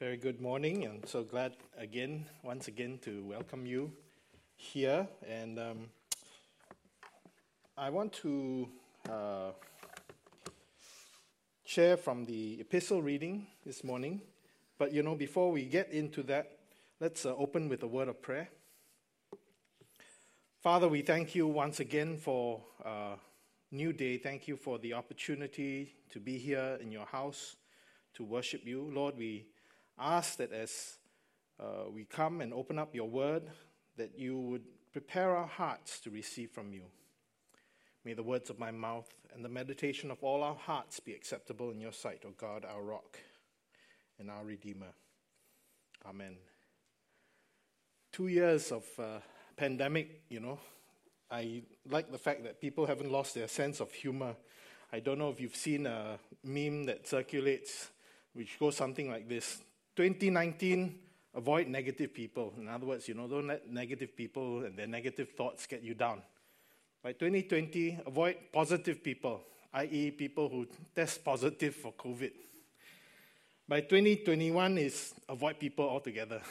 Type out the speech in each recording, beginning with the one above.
Very good morning. I'm so glad again, once again, to welcome you here. And um, I want to uh, share from the epistle reading this morning. But you know, before we get into that, let's uh, open with a word of prayer. Father, we thank you once again for a uh, new day. Thank you for the opportunity to be here in your house to worship you. Lord, we ask that as uh, we come and open up your word, that you would prepare our hearts to receive from you. May the words of my mouth and the meditation of all our hearts be acceptable in your sight, O God, our rock and our Redeemer. Amen. Two years of uh, pandemic, you know, I like the fact that people haven't lost their sense of humor. I don't know if you've seen a meme that circulates, which goes something like this 2019, avoid negative people. In other words, you know, don't let negative people and their negative thoughts get you down. By 2020, avoid positive people, i.e., people who test positive for COVID. By 2021 is avoid people altogether.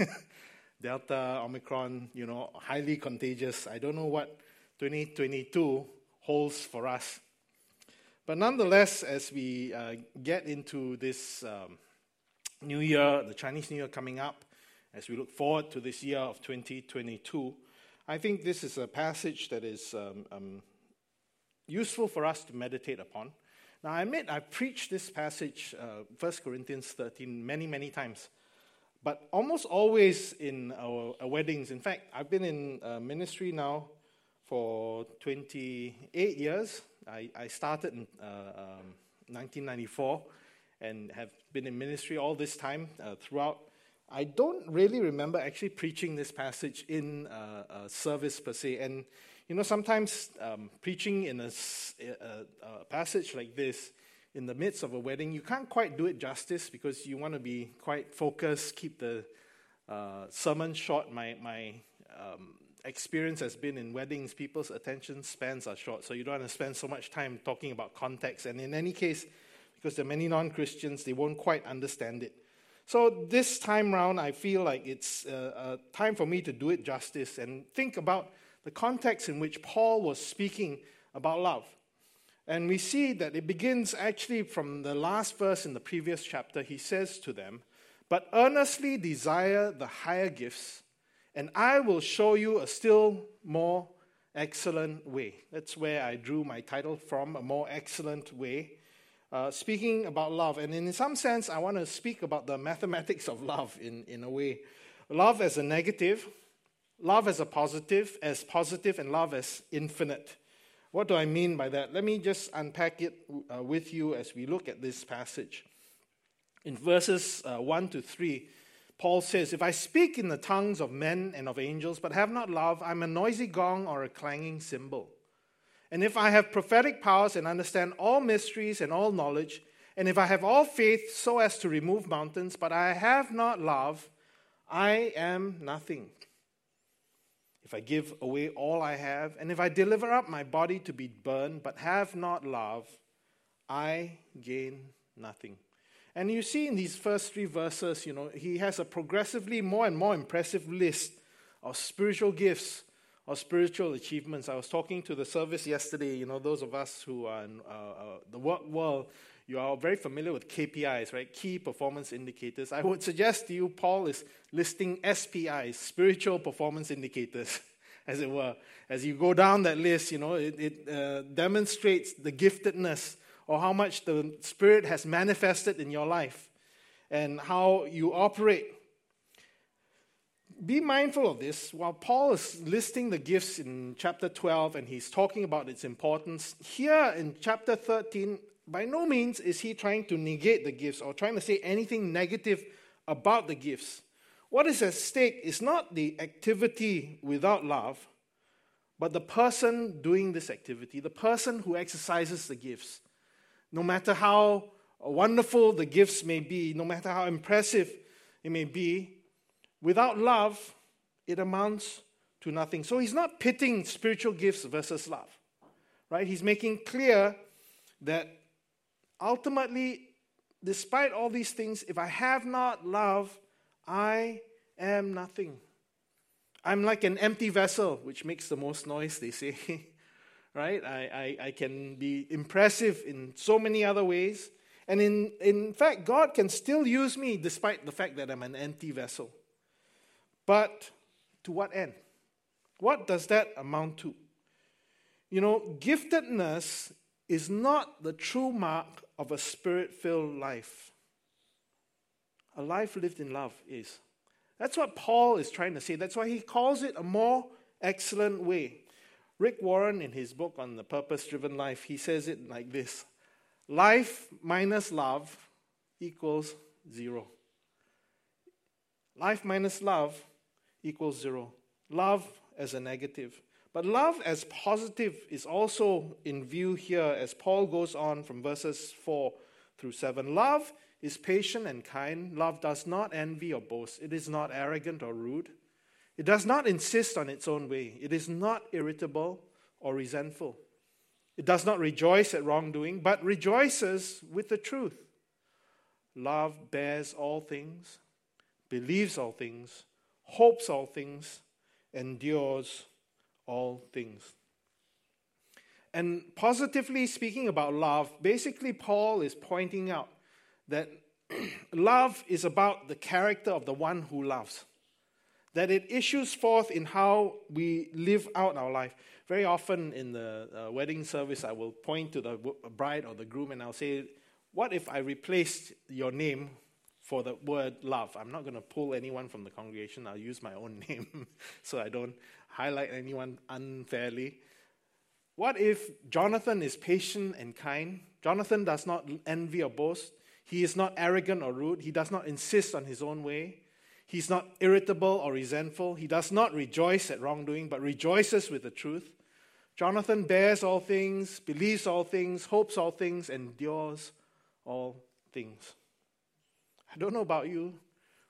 Delta, Omicron, you know, highly contagious. I don't know what 2022 holds for us. But nonetheless, as we uh, get into this um, New Year, the Chinese New Year coming up, as we look forward to this year of 2022, I think this is a passage that is um, um, useful for us to meditate upon. Now, I admit I've preached this passage, uh, 1 Corinthians 13, many, many times, but almost always in our, our weddings. In fact, I've been in uh, ministry now for 28 years. I, I started in uh, um, 1994 and have been in ministry all this time uh, throughout. I don't really remember actually preaching this passage in uh, a service per se. And, you know, sometimes um, preaching in a, a, a, passage like this in the midst of a wedding, you can't quite do it justice because you want to be quite focused, keep the uh, sermon short. My, my um, experience has been in weddings, people's attention spans are short, so you don't want to spend so much time talking about context. And in any case, because there are many non Christians, they won't quite understand it. So this time round, I feel like it's uh, uh, time for me to do it justice and think about the context in which Paul was speaking about love. And we see that it begins actually from the last verse in the previous chapter. He says to them, But earnestly desire the higher gifts, and I will show you a still more excellent way. That's where I drew my title from, a more excellent way uh, speaking about love. And in some sense, I want to speak about the mathematics of love in, in a way. Love as a negative, love as a positive, as positive, and love as infinite. What do I mean by that? Let me just unpack it uh, with you as we look at this passage. In verses uh, 1 to 3, Paul says, If I speak in the tongues of men and of angels, but have not love, I'm a noisy gong or a clanging cymbal. And if I have prophetic powers and understand all mysteries and all knowledge, and if I have all faith so as to remove mountains, but I have not love, I am nothing. If I give away all I have, and if I deliver up my body to be burned, but have not love, I gain nothing. And you see in these first three verses, you know, he has a progressively more and more impressive list of spiritual gifts or spiritual achievements. I was talking to the service yesterday. You know, those of us who are in uh, uh, the work world, you are very familiar with KPIs, right? Key performance indicators. I would suggest to you, Paul is listing SPIs, spiritual performance indicators, as it were. As you go down that list, you know, it, it uh, demonstrates the giftedness or how much the Spirit has manifested in your life and how you operate be mindful of this. While Paul is listing the gifts in chapter 12 and he's talking about its importance, here in chapter 13, by no means is he trying to negate the gifts or trying to say anything negative about the gifts. What is at stake is not the activity without love, but the person doing this activity, the person who exercises the gifts. No matter how wonderful the gifts may be, no matter how impressive it may be, Without love, it amounts to nothing. So he's not pitting spiritual gifts versus love, right? He's making clear that ultimately despite all these things, if I have not love, I am nothing. I'm like an empty vessel, which makes the most noise, they say. right? I, I, I can be impressive in so many other ways. And in, in fact, God can still use me despite the fact that I'm an empty vessel. But to what end? What does that amount to? You know, giftedness is not the true mark of a spirit filled life. A life lived in love is. That's what Paul is trying to say. That's why he calls it a more excellent way. Rick Warren, in his book on the purpose driven life, he says it like this Life minus love equals zero. Life minus love equals zero. Love as a negative. But love as positive is also in view here as Paul goes on from verses 4 through 7. Love is patient and kind. Love does not envy or boast. It is not arrogant or rude. It does not insist on its own way. It is not irritable or resentful. It does not rejoice at wrongdoing, but rejoices with the truth. Love bears all things, believes all things, hopes all things, endures all things. And positively speaking about love, basically, Paul is pointing out that love is about the character of the one who loves, that it issues forth in how we live out our life. Very often in the uh, wedding service, I will point to the bride or the groom and I'll say, What if I replaced your name for the word love? I'm not going to pull anyone from the congregation, I'll use my own name so I don't highlight anyone unfairly. What if Jonathan is patient and kind? Jonathan does not envy or boast. He is not arrogant or rude. He does not insist on his own way. He's not irritable or resentful. He does not rejoice at wrongdoing, but rejoices with the truth. Jonathan bears all things, believes all things, hopes all things, endures all things. I don't know about you,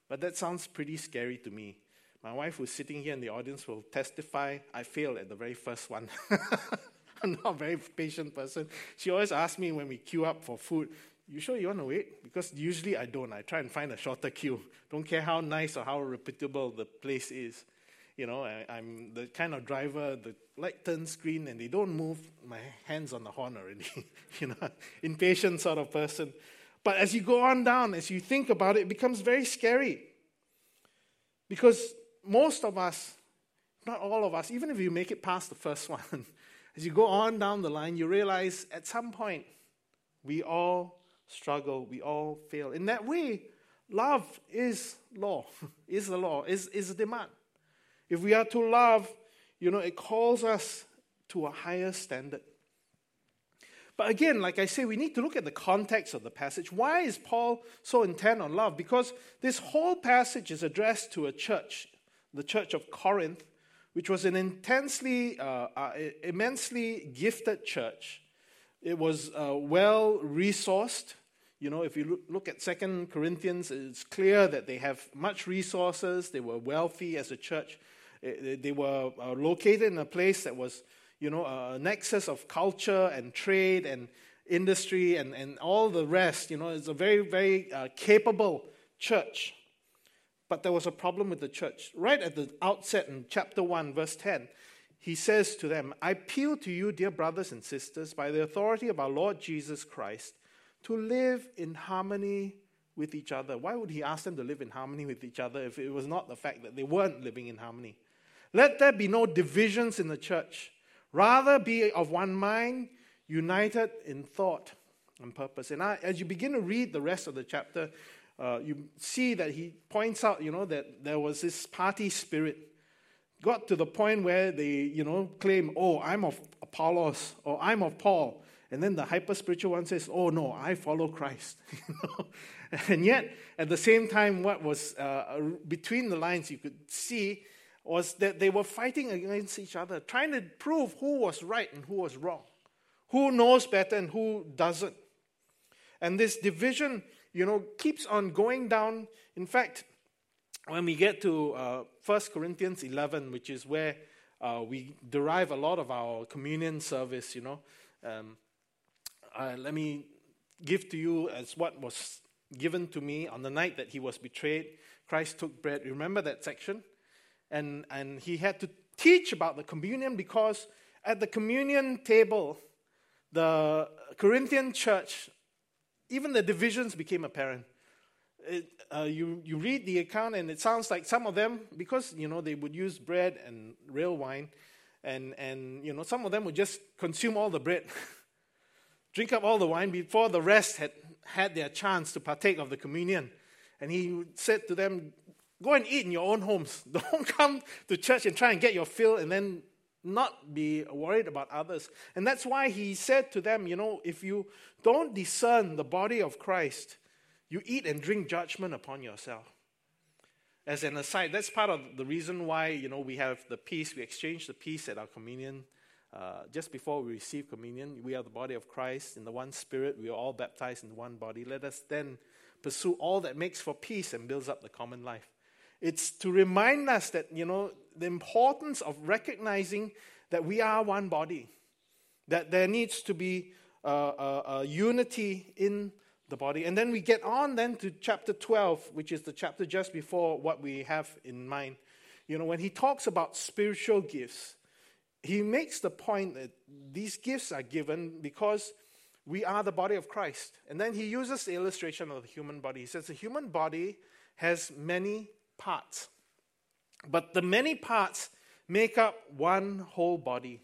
but that sounds pretty scary to me. My wife, who's sitting here in the audience, will testify I failed at the very first one. I'm not a very patient person. She always asks me when we queue up for food, You sure you want to wait? Because usually I don't. I try and find a shorter queue. Don't care how nice or how reputable the place is. You know, I, am the kind of driver, the light turns green and they don't move, my hands on the horn already. you know, impatient sort of person. But as you go on down, as you think about it, it becomes very scary. Because most of us, not all of us, even if you make it past the first one, as you go on down the line, you realize at some point we all struggle, we all fail. In that way, love is law, is the law, is, is a demand. If we are to love, you know, it calls us to a higher standard. But again, like I say, we need to look at the context of the passage. Why is Paul so intent on love? Because this whole passage is addressed to a church the church of Corinth, which was an intensely, uh, uh, immensely gifted church. It was uh, well resourced. You know, if you look, at Second Corinthians, it's clear that they have much resources. They were wealthy as a church. They were uh, located in a place that was, you know, a nexus of culture and trade and industry and, and all the rest. You know, it's a very, very uh, capable church. But there was a problem with the church. Right at the outset in chapter 1, verse 10, he says to them, I appeal to you, dear brothers and sisters, by the authority of our Lord Jesus Christ, to live in harmony with each other. Why would he ask them to live in harmony with each other if it was not the fact that they weren't living in harmony? Let there be no divisions in the church. Rather, be of one mind, united in thought and purpose. And I, as you begin to read the rest of the chapter, uh, you see that he points out, you know, that there was this party spirit. Got to the point where they, you know, claim, oh, I'm of Apollos or I'm of Paul. And then the hyper spiritual one says, oh, no, I follow Christ. and yet, at the same time, what was uh, between the lines you could see was that they were fighting against each other, trying to prove who was right and who was wrong, who knows better and who doesn't. And this division you know, keeps on going down. In fact, when we get to uh, 1 Corinthians 11, which is where uh, we derive a lot of our communion service, you know, um, uh, let me give to you as what was given to me on the night that he was betrayed. Christ took bread. Remember that section? And, and he had to teach about the communion because at the communion table, the Corinthian church, even the divisions became apparent. It, uh, you, you read the account, and it sounds like some of them, because you know they would use bread and real wine, and, and you know some of them would just consume all the bread, drink up all the wine before the rest had had their chance to partake of the communion. And he said to them, Go and eat in your own homes. Don't come to church and try and get your fill and then not be worried about others. And that's why he said to them, You know, if you don't discern the body of Christ, you eat and drink judgment upon yourself. As an aside, that's part of the reason why, you know, we have the peace, we exchange the peace at our communion. Uh, just before we receive communion, we are the body of Christ in the one spirit. We are all baptized in one body. Let us then pursue all that makes for peace and builds up the common life. It's to remind us that, you know, the importance of recognizing that we are one body, that there needs to be a, a, a unity in the body. And then we get on then to chapter 12, which is the chapter just before what we have in mind. You know, when he talks about spiritual gifts, he makes the point that these gifts are given because we are the body of Christ. And then he uses the illustration of the human body. He says the human body has many parts. But the many parts make up one whole body.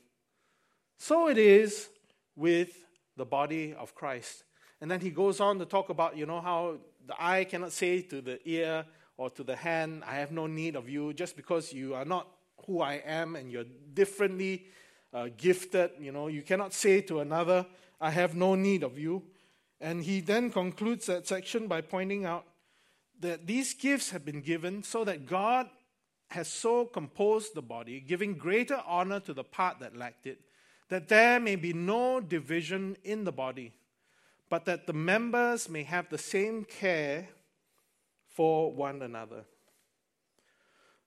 So it is with the body of Christ. And then he goes on to talk about, you know, how the eye cannot say to the ear or to the hand, I have no need of you, just because you are not who I am and you're differently uh, gifted. You know, you cannot say to another, I have no need of you. And he then concludes that section by pointing out that these gifts have been given so that God has so composed the body, giving greater honor to the part that lacked it, that there may be no division in the body, but that the members may have the same care for one another.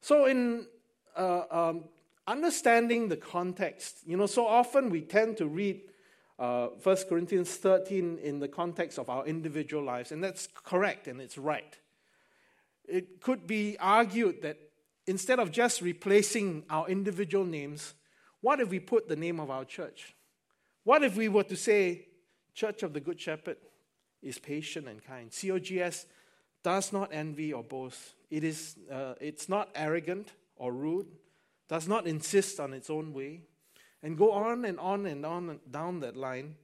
So, in uh, um, understanding the context, you know, so often we tend to read uh, 1 Corinthians 13 in the context of our individual lives, and that's correct and it's right. It could be argued that instead of just replacing our individual names, what if we put the name of our church? What if we were to say, Church of the Good Shepherd is patient and kind? COGS does not envy or boast. It is, uh, it's not arrogant or rude, does not insist on its own way, and go on and on and on and down that line.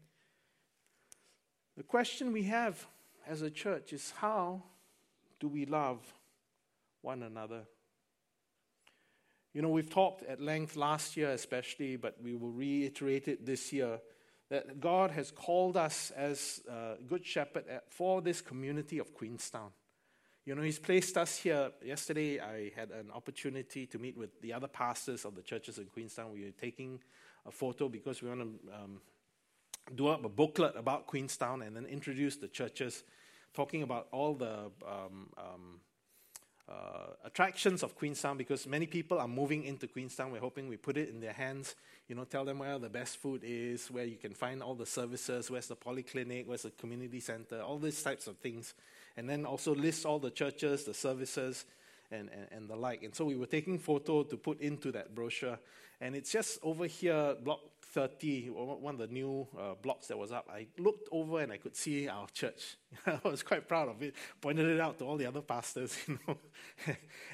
The question we have as a church is how do we love one another? You know, we've talked at length last year, especially, but we will reiterate it this year that God has called us as a good shepherd for this community of Queenstown. You know, He's placed us here. Yesterday, I had an opportunity to meet with the other pastors of the churches in Queenstown. We were taking a photo because we want to um, do up a booklet about Queenstown and then introduce the churches, talking about all the um, um, uh, attractions of Queenstown because many people are moving into Queenstown. We're hoping we put it in their hands. You know, tell them where the best food is, where you can find all the services, where's the polyclinic, where's the community center, all these types of things. And then also list all the churches, the services, and, and, and the like. And so we were taking photo to put into that brochure. And it's just over here, block 30, one of the new uh, blocks that was up, I looked over and I could see our church. I was quite proud of it. Pointed it out to all the other pastors, you know.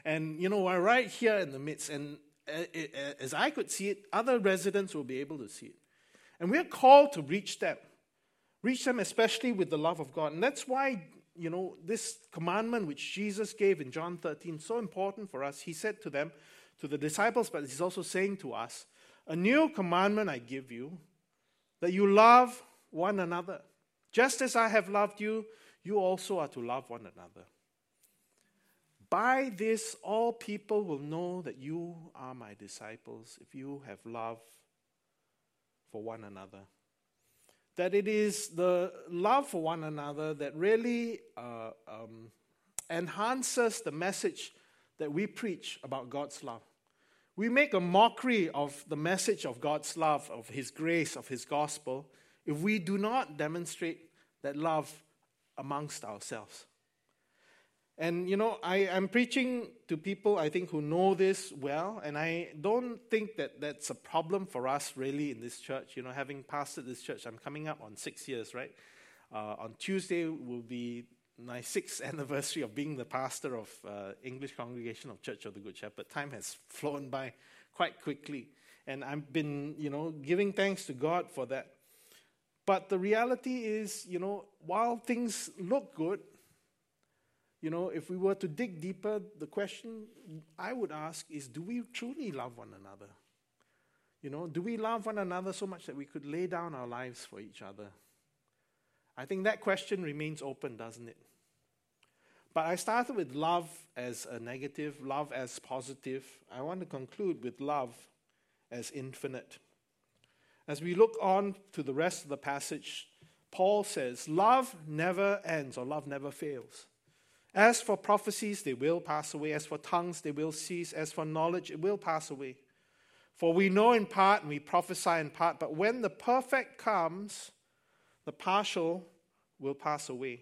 and, you know, we're right here in the midst. And uh, uh, as I could see it, other residents will be able to see it. And we're called to reach them. Reach them especially with the love of God. And that's why, you know, this commandment which Jesus gave in John 13 so important for us. He said to them, to the disciples, but he's also saying to us, a new commandment I give you, that you love one another. Just as I have loved you, you also are to love one another. By this, all people will know that you are my disciples if you have love for one another. That it is the love for one another that really uh, um, enhances the message that we preach about God's love. We make a mockery of the message of God's love, of His grace, of His gospel, if we do not demonstrate that love amongst ourselves. And you know, I, am preaching to people I think who know this well, and I don't think that that's a problem for us really in this church. You know, having pastored this church, I'm coming up on six years, right? Uh, on Tuesday will be my sixth anniversary of being the pastor of uh, English Congregation of Church of the Good Shepherd. Time has flown by quite quickly, and I've been, you know, giving thanks to God for that. But the reality is, you know, while things look good, you know, if we were to dig deeper, the question I would ask is do we truly love one another? You know, do we love one another so much that we could lay down our lives for each other? I think that question remains open, doesn't it? But I started with love as a negative, love as positive. I want to conclude with love as infinite. As we look on to the rest of the passage, Paul says, Love never ends or love never fails. As for prophecies, they will pass away. As for tongues, they will cease. As for knowledge, it will pass away. For we know in part and we prophesy in part, but when the perfect comes, the partial will pass away.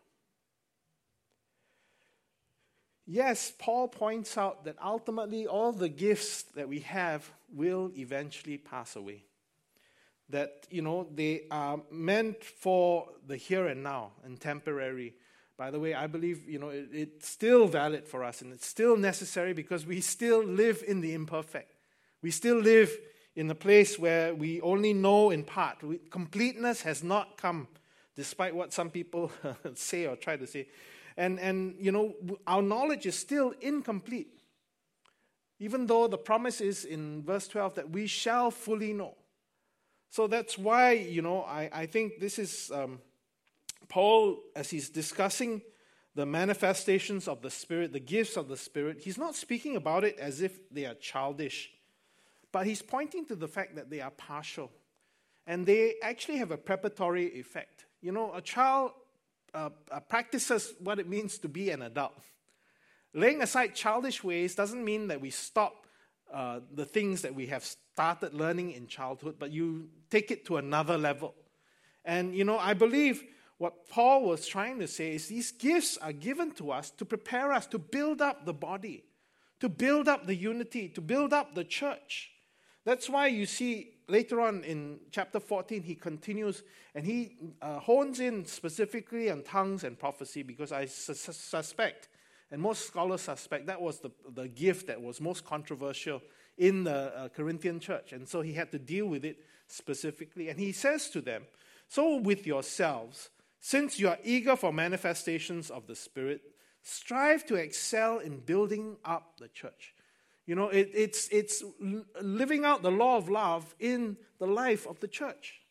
Yes, Paul points out that ultimately all the gifts that we have will eventually pass away. That you know they are meant for the here and now and temporary. By the way i believe you know it, it's still valid for us and it's still necessary because we still live in the imperfect. We still live in a place where we only know in part. We, completeness has not come despite what some people say or try to say and and you know our knowledge is still incomplete even though the promise is in verse 12 that we shall fully know so that's why, you know, I, I think this is um, Paul, as he's discussing the manifestations of the Spirit, the gifts of the Spirit, he's not speaking about it as if they are childish, but he's pointing to the fact that they are partial. And they actually have a preparatory effect. You know, a child uh, uh, practices what it means to be an adult. Laying aside childish ways doesn't mean that we stop uh, the things that we have started learning in childhood, but you take it to another level. And, you know, I believe what Paul was trying to say is these gifts are given to us to prepare us to build up the body, to build up the unity, to build up the church. That's why you see later on in chapter 14, he continues and he uh, hones in specifically on tongues and prophecy because I su- suspect, and most scholars suspect, that was the, the gift that was most controversial in the uh, Corinthian church. And so he had to deal with it specifically. And he says to them, So with yourselves, since you are eager for manifestations of the Spirit, strive to excel in building up the church. You know, it, it's, it's living out the law of love in the life of the church.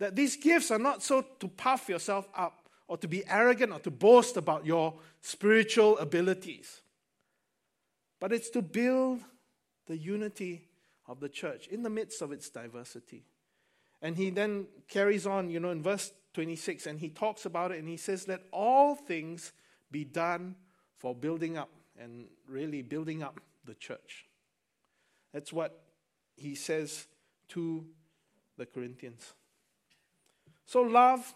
That these gifts are not so to puff yourself up or to be arrogant or to boast about your spiritual abilities, but it's to build the unity of the church in the midst of its diversity. And he then carries on, you know, in verse 26, and he talks about it and he says, Let all things be done for building up and really building up the church. That's what he says to the Corinthians. So, love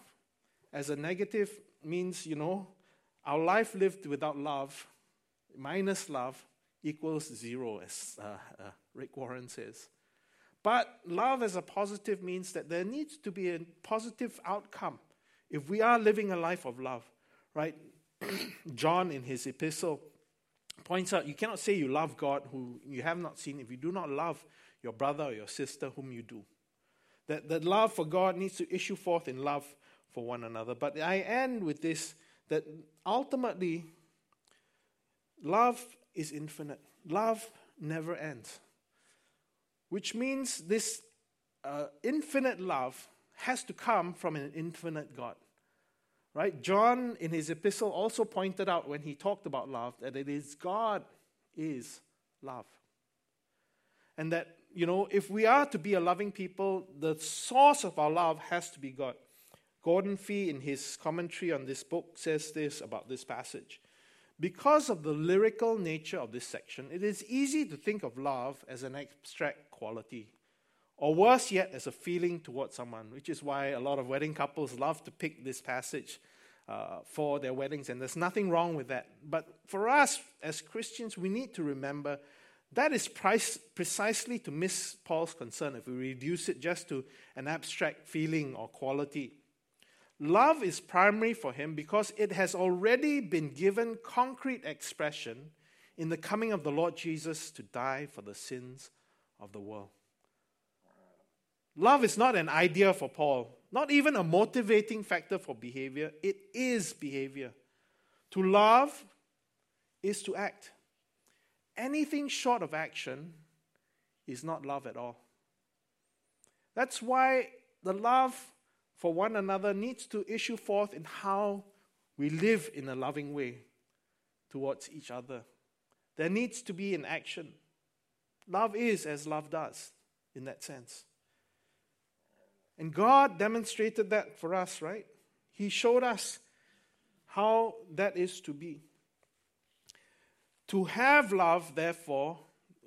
as a negative means, you know, our life lived without love, minus love, equals zero, as uh, uh, Rick Warren says. But love as a positive means that there needs to be a positive outcome if we are living a life of love, right? John, in his epistle, points out you cannot say you love God who you have not seen if you do not love your brother or your sister whom you do. That, that love for God needs to issue forth in love for one another. But I end with this that ultimately, love is infinite. Love never ends. Which means this uh, infinite love has to come from an infinite God. Right? John, in his epistle, also pointed out when he talked about love that it is God is love. And that, you know, if we are to be a loving people, the source of our love has to be God. Gordon Fee, in his commentary on this book, says this about this passage. Because of the lyrical nature of this section, it is easy to think of love as an abstract quality, or worse yet, as a feeling towards someone, which is why a lot of wedding couples love to pick this passage uh, for their weddings, and there's nothing wrong with that. But for us as Christians, we need to remember that is price, precisely to miss Paul's concern if we reduce it just to an abstract feeling or quality. Love is primary for him because it has already been given concrete expression in the coming of the Lord Jesus to die for the sins of the world. Love is not an idea for Paul, not even a motivating factor for behavior. It is behavior. To love is to act. Anything short of action is not love at all. That's why the love for one another needs to issue forth in how we live in a loving way towards each other. There needs to be an action. Love is as love does, in that sense. And God demonstrated that for us, right? He showed us how that is to be. To have love, therefore,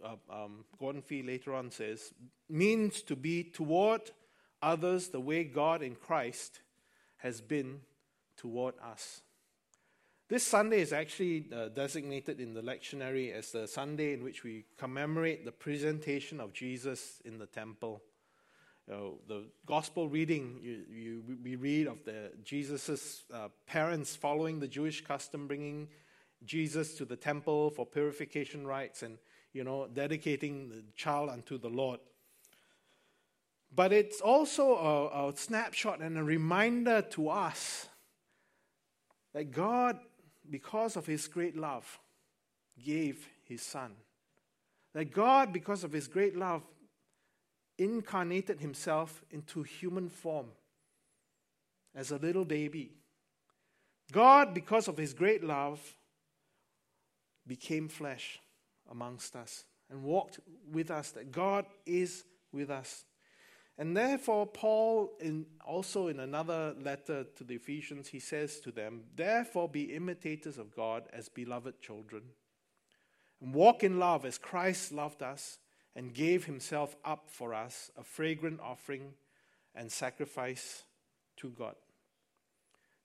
uh, um, Gordon Fee later on says, means to be toward others the way God in Christ has been toward us. This Sunday is actually uh, designated in the lectionary as the Sunday in which we commemorate the presentation of Jesus in the temple. Uh, the gospel reading you, you, we read of the Jesus's uh, parents following the Jewish custom, bringing Jesus to the temple for purification rites, and you know dedicating the child unto the Lord. But it's also a, a snapshot and a reminder to us that God, because of His great love, gave His Son. That God, because of His great love, incarnated Himself into human form as a little baby. God, because of His great love, became flesh amongst us and walked with us, that God is with us. And therefore, Paul, in, also in another letter to the Ephesians, he says to them, Therefore, be imitators of God as beloved children, and walk in love as Christ loved us and gave himself up for us, a fragrant offering and sacrifice to God.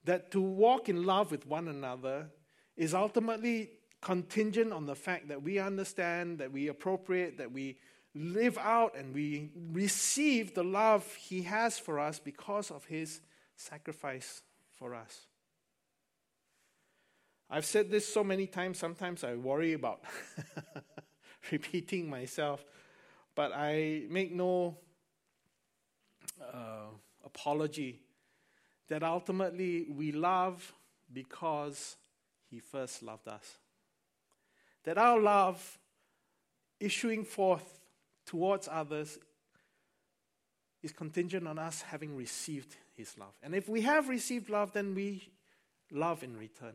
That to walk in love with one another is ultimately contingent on the fact that we understand, that we appropriate, that we live out and we receive the love He has for us because of His sacrifice for us. I've said this so many times, sometimes I worry about repeating myself, but I make no uh, apology that ultimately we love because He first loved us. That our love issuing forth towards others is contingent on us having received His love. And if we have received love, then we love in return.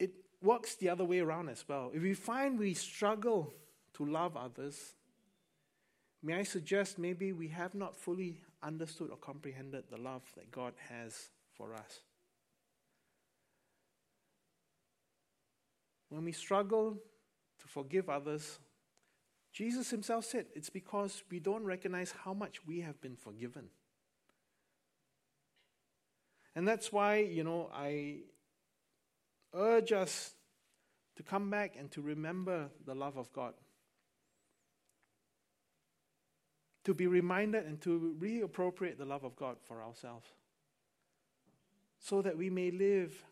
It works the other way around as well. If we find we struggle to love others, may I suggest maybe we have not fully understood or comprehended the love that God has for us. When we struggle to forgive others, Jesus himself said it's because we don't recognize how much we have been forgiven. And that's why, you know, I urge us to come back and to remember the love of God. To be reminded and to reappropriate the love of God for ourselves. So that we may live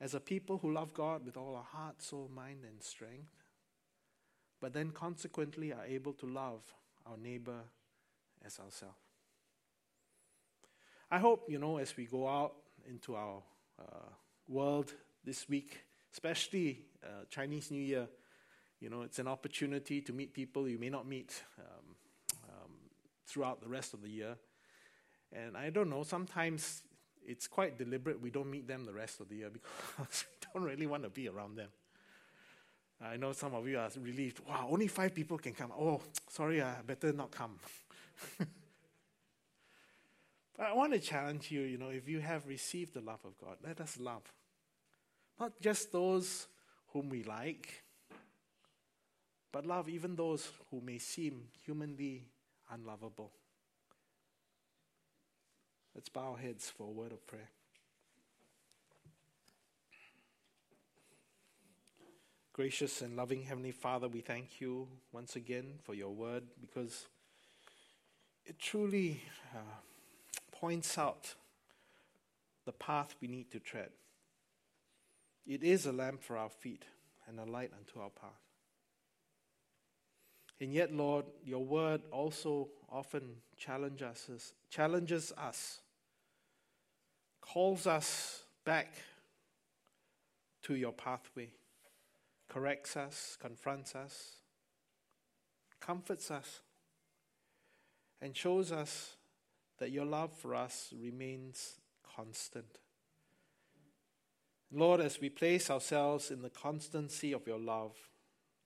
as a people who love God with all our heart, soul, mind, and strength but then consequently are able to love our neighbor as ourselves. I hope, you know, as we go out into our uh, world this week, especially uh, Chinese New Year, you know, it's an opportunity to meet people you may not meet um, throughout the rest of the year. And I don't know, sometimes it's quite deliberate we don't meet them the rest of the year because we don't really want to be around them. I know some of you are relieved. Wow, only five people can come. Oh, sorry, I better not come. but I want to challenge you, you know, if you have received the love of God, let us love. Not just those whom we like, but love even those who may seem humanly unlovable. Let's bow our heads for a word of prayer. Gracious and loving Heavenly Father, we thank you once again for your word because it truly uh, points out the path we need to tread. It is a lamp for our feet and a light unto our path. And yet, Lord, your word also often challenges us, challenges us, calls us back to your pathway, corrects us, confronts us, comforts us, and shows us that your love for us remains constant. Lord, as we place ourselves in the constancy of your love,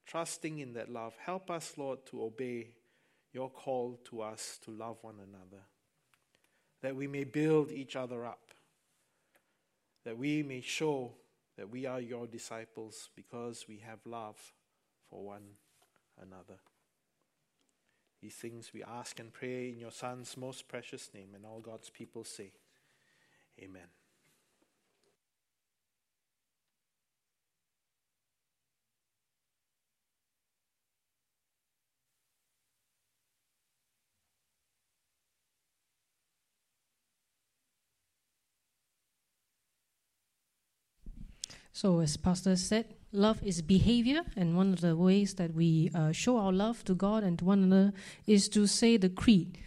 trusting in that love, help us, Lord, to obey your call to us to love one another, that we may build each other up, that we may show that we are your disciples because we have love for one another. These things we ask and pray in your Son's most precious name, and all God's people say, Amen. So, as Pastor said, love is behavior, and one of the ways that we uh, show our love to God and to one another is to say the creed.